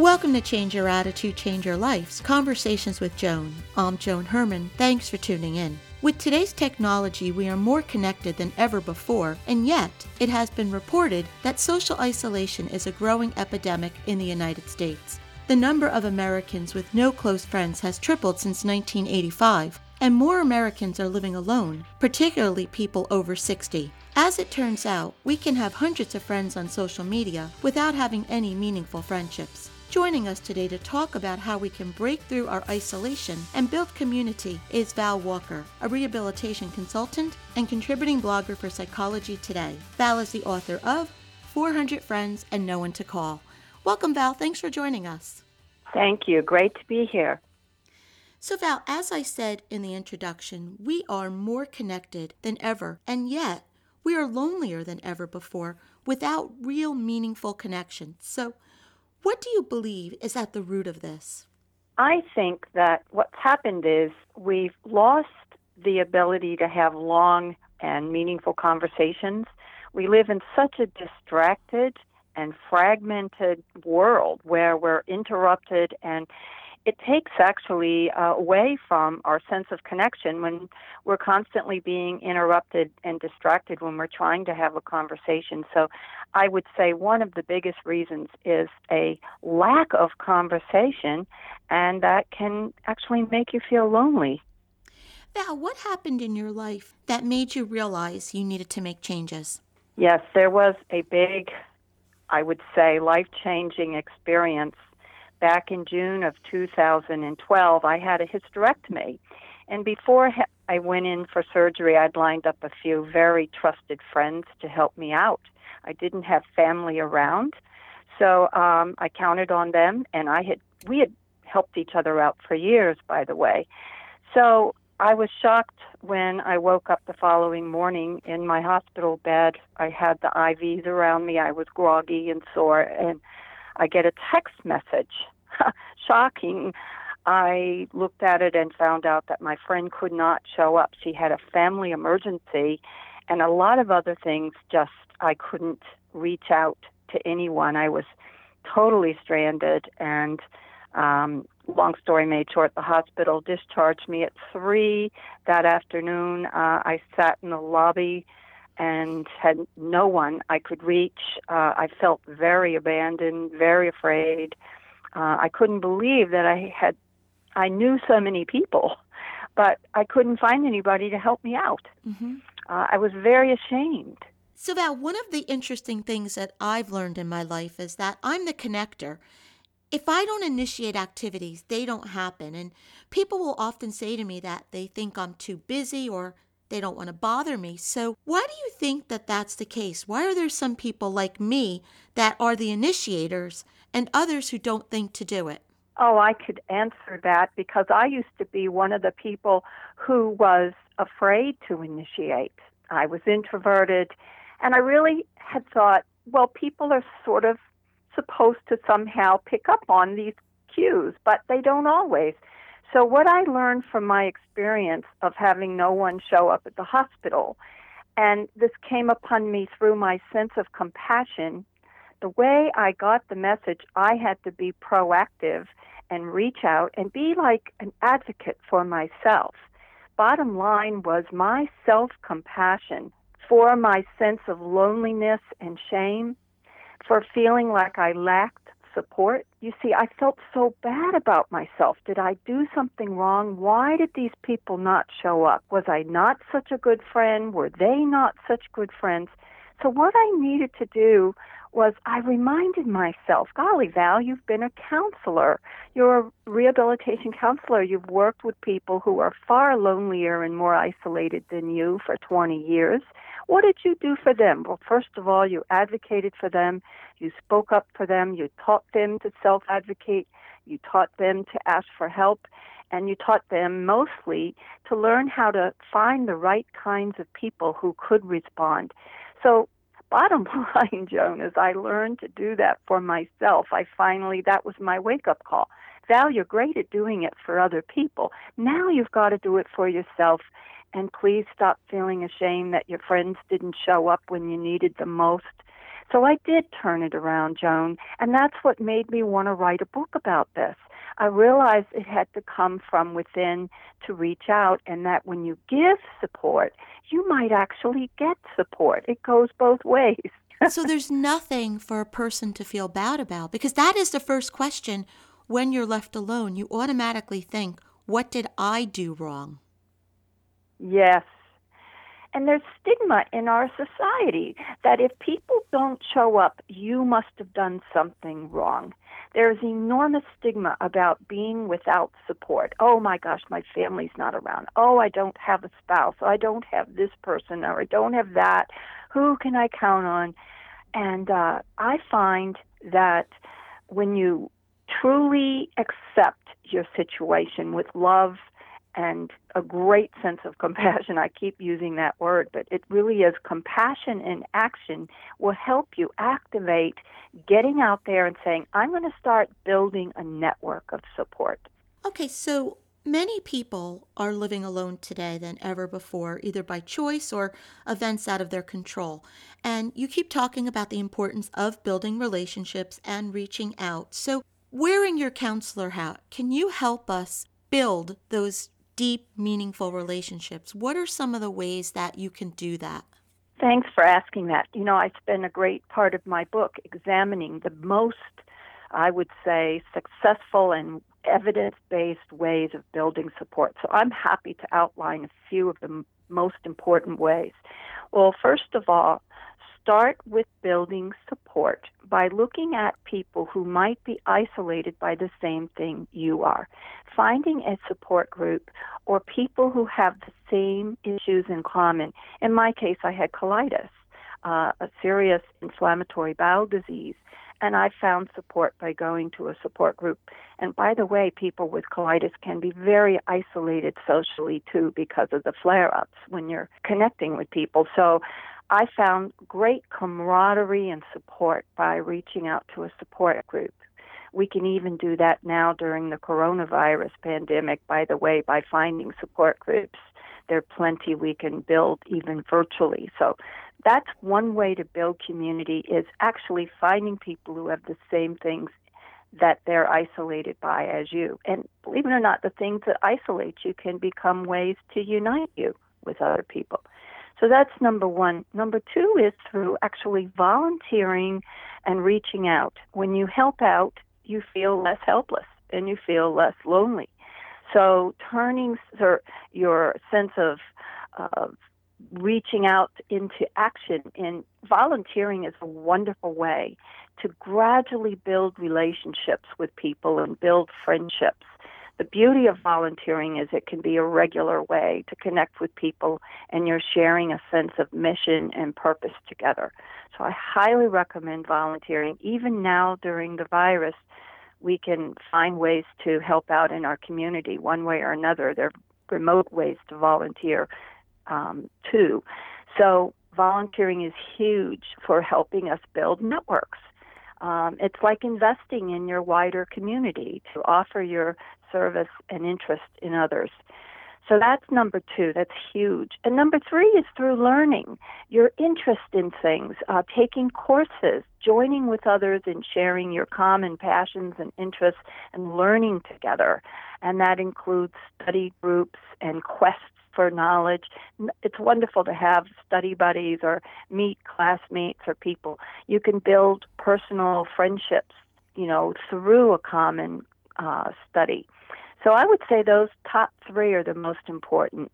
Welcome to Change Your Attitude, Change Your Lives Conversations with Joan. I'm Joan Herman. Thanks for tuning in. With today's technology, we are more connected than ever before, and yet it has been reported that social isolation is a growing epidemic in the United States. The number of Americans with no close friends has tripled since 1985, and more Americans are living alone, particularly people over 60. As it turns out, we can have hundreds of friends on social media without having any meaningful friendships. Joining us today to talk about how we can break through our isolation and build community is Val Walker, a rehabilitation consultant and contributing blogger for Psychology Today. Val is the author of 400 Friends and No One to Call. Welcome, Val. Thanks for joining us. Thank you. Great to be here. So, Val, as I said in the introduction, we are more connected than ever, and yet we are lonelier than ever before without real meaningful connection. So, what do you believe is at the root of this? I think that what's happened is we've lost the ability to have long and meaningful conversations. We live in such a distracted and fragmented world where we're interrupted and it takes actually uh, away from our sense of connection when we're constantly being interrupted and distracted when we're trying to have a conversation. So I would say one of the biggest reasons is a lack of conversation, and that can actually make you feel lonely. Val, what happened in your life that made you realize you needed to make changes? Yes, there was a big, I would say, life changing experience back in June of 2012, I had a hysterectomy. And before I went in for surgery, I'd lined up a few very trusted friends to help me out. I didn't have family around, so um, I counted on them, and I had we had helped each other out for years, by the way. So I was shocked when I woke up the following morning in my hospital bed. I had the IVs around me. I was groggy and sore, and I get a text message. Shocking. I looked at it and found out that my friend could not show up. She had a family emergency and a lot of other things just I couldn't reach out to anyone. I was totally stranded and um long story made short the hospital discharged me at 3 that afternoon. Uh I sat in the lobby and had no one I could reach. Uh, I felt very abandoned, very afraid. Uh, I couldn't believe that I had, I knew so many people, but I couldn't find anybody to help me out. Mm-hmm. Uh, I was very ashamed. So, Val, one of the interesting things that I've learned in my life is that I'm the connector. If I don't initiate activities, they don't happen. And people will often say to me that they think I'm too busy or they don't want to bother me. So, why do you think that that's the case? Why are there some people like me that are the initiators and others who don't think to do it? Oh, I could answer that because I used to be one of the people who was afraid to initiate. I was introverted, and I really had thought, well, people are sort of supposed to somehow pick up on these cues, but they don't always. So, what I learned from my experience of having no one show up at the hospital, and this came upon me through my sense of compassion, the way I got the message, I had to be proactive and reach out and be like an advocate for myself. Bottom line was my self compassion for my sense of loneliness and shame, for feeling like I lacked support. You see, I felt so bad about myself. Did I do something wrong? Why did these people not show up? Was I not such a good friend? Were they not such good friends? So, what I needed to do was I reminded myself, golly, Val, you've been a counselor. You're a rehabilitation counselor. You've worked with people who are far lonelier and more isolated than you for 20 years. What did you do for them? Well, first of all, you advocated for them, you spoke up for them, you taught them to self advocate, you taught them to ask for help, and you taught them mostly to learn how to find the right kinds of people who could respond. So, bottom line, Joan, is I learned to do that for myself. I finally, that was my wake up call. Val, you're great at doing it for other people. Now you've got to do it for yourself. And please stop feeling ashamed that your friends didn't show up when you needed them most. So I did turn it around, Joan, and that's what made me want to write a book about this. I realized it had to come from within to reach out, and that when you give support, you might actually get support. It goes both ways. so there's nothing for a person to feel bad about because that is the first question when you're left alone. You automatically think, What did I do wrong? Yes. And there's stigma in our society that if people don't show up, you must have done something wrong. There's enormous stigma about being without support. Oh my gosh, my family's not around. Oh, I don't have a spouse. I don't have this person or I don't have that. Who can I count on? And uh, I find that when you truly accept your situation with love and a great sense of compassion. I keep using that word, but it really is compassion in action will help you activate getting out there and saying, I'm going to start building a network of support. Okay, so many people are living alone today than ever before, either by choice or events out of their control. And you keep talking about the importance of building relationships and reaching out. So, wearing your counselor hat, can you help us build those deep, meaningful relationships. What are some of the ways that you can do that? Thanks for asking that. You know, I spend a great part of my book examining the most, I would say, successful and evidence based ways of building support. So I'm happy to outline a few of the most important ways. Well, first of all, start with building support by looking at people who might be isolated by the same thing you are. Finding a support group or people who have the same issues in common. In my case, I had colitis, uh, a serious inflammatory bowel disease, and I found support by going to a support group. And by the way, people with colitis can be very isolated socially too because of the flare ups when you're connecting with people. So I found great camaraderie and support by reaching out to a support group. We can even do that now during the coronavirus pandemic, by the way, by finding support groups. There are plenty we can build even virtually. So that's one way to build community is actually finding people who have the same things that they're isolated by as you. And believe it or not, the things that isolate you can become ways to unite you with other people. So that's number one. Number two is through actually volunteering and reaching out. When you help out, you feel less helpless and you feel less lonely. So turning your sense of, of reaching out into action and volunteering is a wonderful way to gradually build relationships with people and build friendships the beauty of volunteering is it can be a regular way to connect with people and you're sharing a sense of mission and purpose together. So I highly recommend volunteering. Even now during the virus, we can find ways to help out in our community one way or another. There are remote ways to volunteer um, too. So volunteering is huge for helping us build networks. Um, it's like investing in your wider community to offer your service and interest in others. So that's number two. That's huge. And number three is through learning your interest in things, uh, taking courses, joining with others and sharing your common passions and interests and learning together. And that includes study groups and quests for knowledge. It's wonderful to have study buddies or meet classmates or people. You can build personal friendships, you know, through a common uh, study. So I would say those top three are the most important.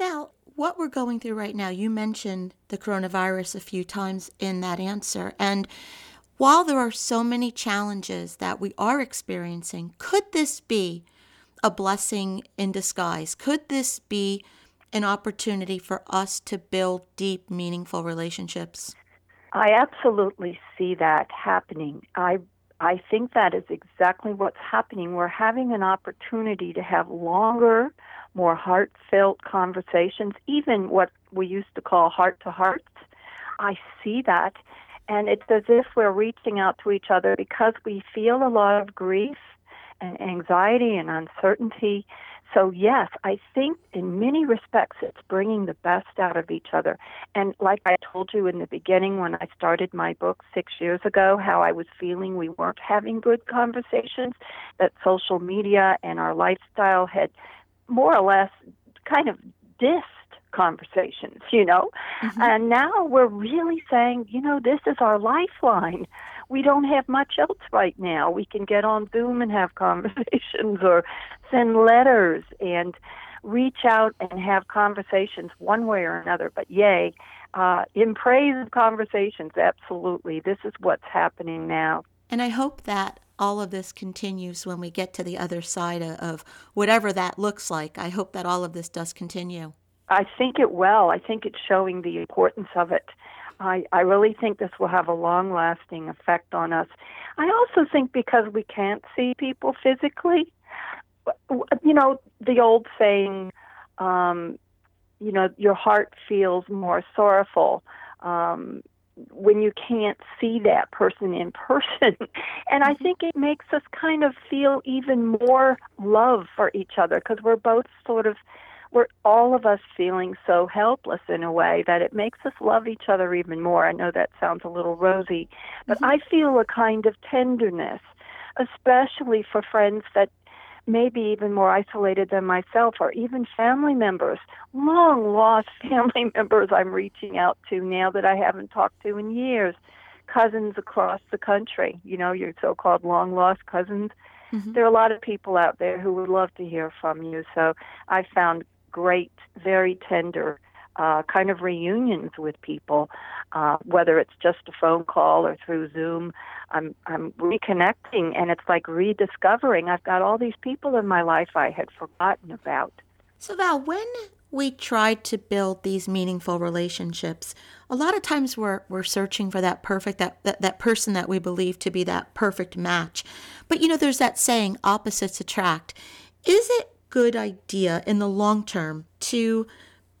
Now, what we're going through right now, you mentioned the coronavirus a few times in that answer. And while there are so many challenges that we are experiencing, could this be a blessing in disguise? Could this be an opportunity for us to build deep, meaningful relationships? I absolutely see that happening. I I think that is exactly what's happening. We're having an opportunity to have longer, more heartfelt conversations, even what we used to call heart to heart. I see that. And it's as if we're reaching out to each other because we feel a lot of grief and anxiety and uncertainty. So, yes, I think in many respects it's bringing the best out of each other. And like I told you in the beginning when I started my book six years ago, how I was feeling we weren't having good conversations, that social media and our lifestyle had more or less kind of dissed conversations, you know? Mm-hmm. And now we're really saying, you know, this is our lifeline we don't have much else right now. We can get on Zoom and have conversations or send letters and reach out and have conversations one way or another. But yay, uh, in praise of conversations, absolutely. This is what's happening now. And I hope that all of this continues when we get to the other side of whatever that looks like. I hope that all of this does continue. I think it will. I think it's showing the importance of it. I, I really think this will have a long lasting effect on us. I also think because we can't see people physically, you know, the old saying, um, you know, your heart feels more sorrowful um, when you can't see that person in person. and I mm-hmm. think it makes us kind of feel even more love for each other because we're both sort of we're all of us feeling so helpless in a way that it makes us love each other even more. I know that sounds a little rosy, but mm-hmm. I feel a kind of tenderness, especially for friends that maybe even more isolated than myself or even family members, long lost family members I'm reaching out to now that I haven't talked to in years, cousins across the country, you know, your so called long lost cousins. Mm-hmm. There are a lot of people out there who would love to hear from you. So I found great, very tender uh, kind of reunions with people, uh, whether it's just a phone call or through Zoom. I'm I'm reconnecting, and it's like rediscovering. I've got all these people in my life I had forgotten about. So Val, when we try to build these meaningful relationships, a lot of times we're we're searching for that perfect that, that that person that we believe to be that perfect match. But you know, there's that saying, opposites attract. Is it good idea in the long term to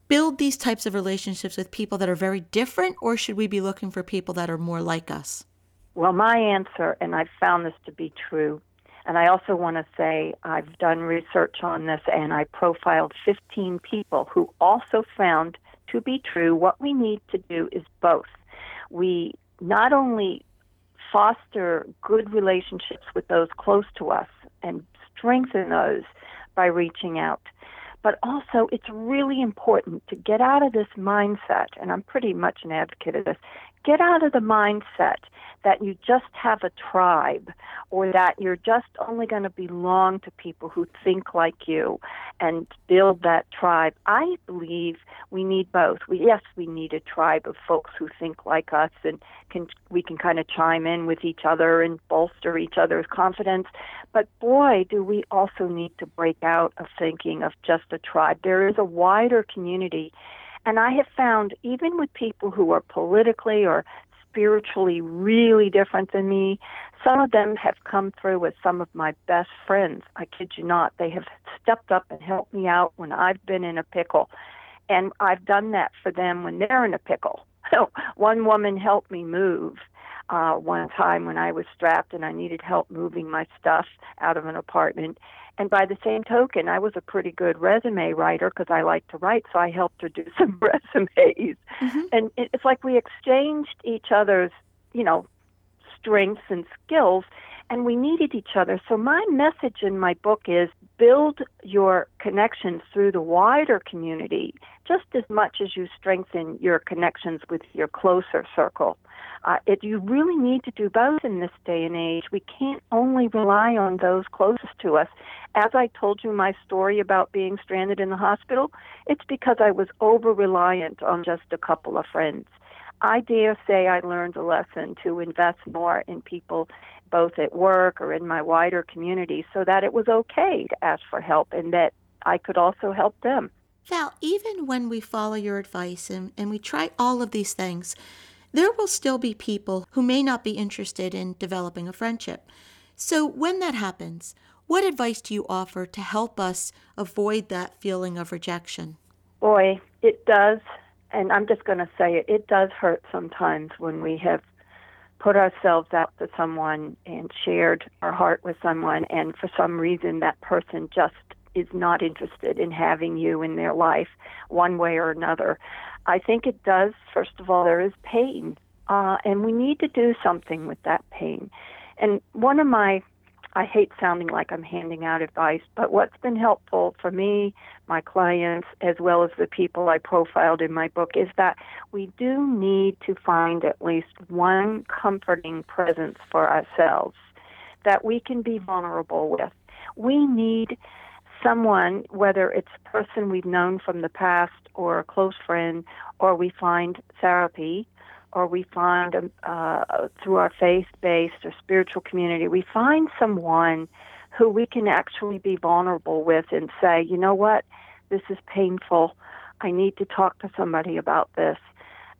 build these types of relationships with people that are very different, or should we be looking for people that are more like us? Well, my answer, and I've found this to be true, and I also want to say I've done research on this and I profiled 15 people who also found to be true what we need to do is both. We not only foster good relationships with those close to us and strengthen those, by reaching out. But also, it's really important to get out of this mindset, and I'm pretty much an advocate of this get out of the mindset that you just have a tribe or that you're just only going to belong to people who think like you and build that tribe. I believe we need both. We, yes, we need a tribe of folks who think like us and can we can kind of chime in with each other and bolster each other's confidence. But boy, do we also need to break out of thinking of just a tribe. There is a wider community and I have found, even with people who are politically or spiritually really different than me, some of them have come through as some of my best friends. I kid you not. They have stepped up and helped me out when I've been in a pickle. And I've done that for them when they're in a pickle. So one woman helped me move uh, one time when I was strapped and I needed help moving my stuff out of an apartment. And by the same token, I was a pretty good resume writer because I like to write, so I helped her do some resumes. Mm-hmm. And it's like we exchanged each other's, you know, strengths and skills, and we needed each other. So my message in my book is build your connections through the wider community just as much as you strengthen your connections with your closer circle. Uh, it, you really need to do both in this day and age. We can't only rely on those closest to us. As I told you my story about being stranded in the hospital, it's because I was over reliant on just a couple of friends. I dare say I learned a lesson to invest more in people both at work or in my wider community so that it was okay to ask for help and that I could also help them. Val, even when we follow your advice and, and we try all of these things, there will still be people who may not be interested in developing a friendship. So, when that happens, what advice do you offer to help us avoid that feeling of rejection? Boy, it does. And I'm just going to say it, it does hurt sometimes when we have put ourselves out to someone and shared our heart with someone, and for some reason that person just is not interested in having you in their life one way or another. I think it does, first of all, there is pain, uh, and we need to do something with that pain. And one of my I hate sounding like I'm handing out advice, but what's been helpful for me, my clients, as well as the people I profiled in my book, is that we do need to find at least one comforting presence for ourselves that we can be vulnerable with. We need someone, whether it's a person we've known from the past or a close friend, or we find therapy or we find um, uh, through our faith-based or spiritual community, we find someone who we can actually be vulnerable with and say, you know what, this is painful. I need to talk to somebody about this.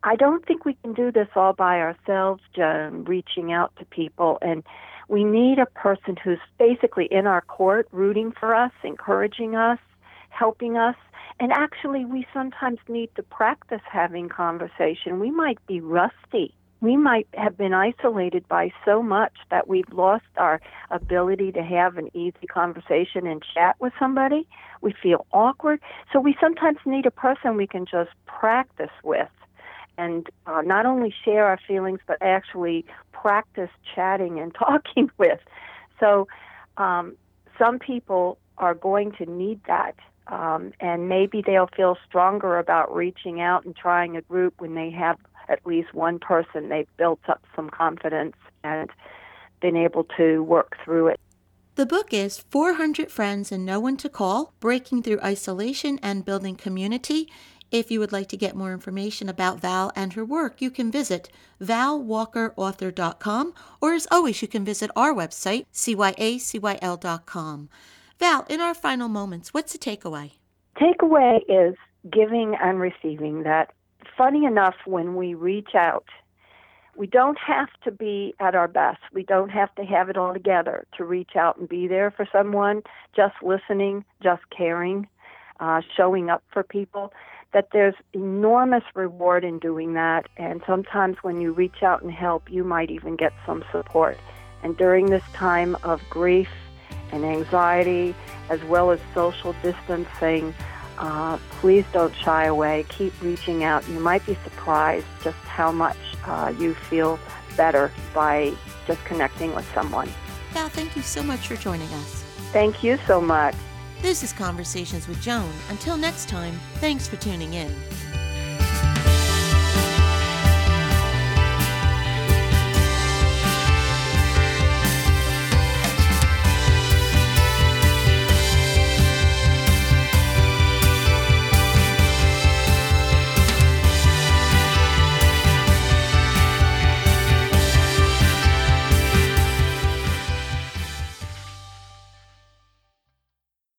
I don't think we can do this all by ourselves, Joan, reaching out to people. And we need a person who's basically in our court, rooting for us, encouraging us, helping us. And actually, we sometimes need to practice having conversation. We might be rusty. We might have been isolated by so much that we've lost our ability to have an easy conversation and chat with somebody. We feel awkward. So we sometimes need a person we can just practice with and uh, not only share our feelings, but actually practice chatting and talking with. So um, some people are going to need that um, and maybe they'll feel stronger about reaching out and trying a group when they have at least one person they've built up some confidence and been able to work through it. The book is 400 Friends and No One to Call Breaking Through Isolation and Building Community. If you would like to get more information about Val and her work, you can visit valwalkerauthor.com, or as always, you can visit our website, cyacyl.com. Val, in our final moments, what's the takeaway? Takeaway is giving and receiving. That funny enough, when we reach out, we don't have to be at our best. We don't have to have it all together to reach out and be there for someone, just listening, just caring, uh, showing up for people. That there's enormous reward in doing that. And sometimes when you reach out and help, you might even get some support. And during this time of grief and anxiety, as well as social distancing, uh, please don't shy away. Keep reaching out. You might be surprised just how much uh, you feel better by just connecting with someone. Val, thank you so much for joining us. Thank you so much. This is Conversations with Joan. Until next time, thanks for tuning in.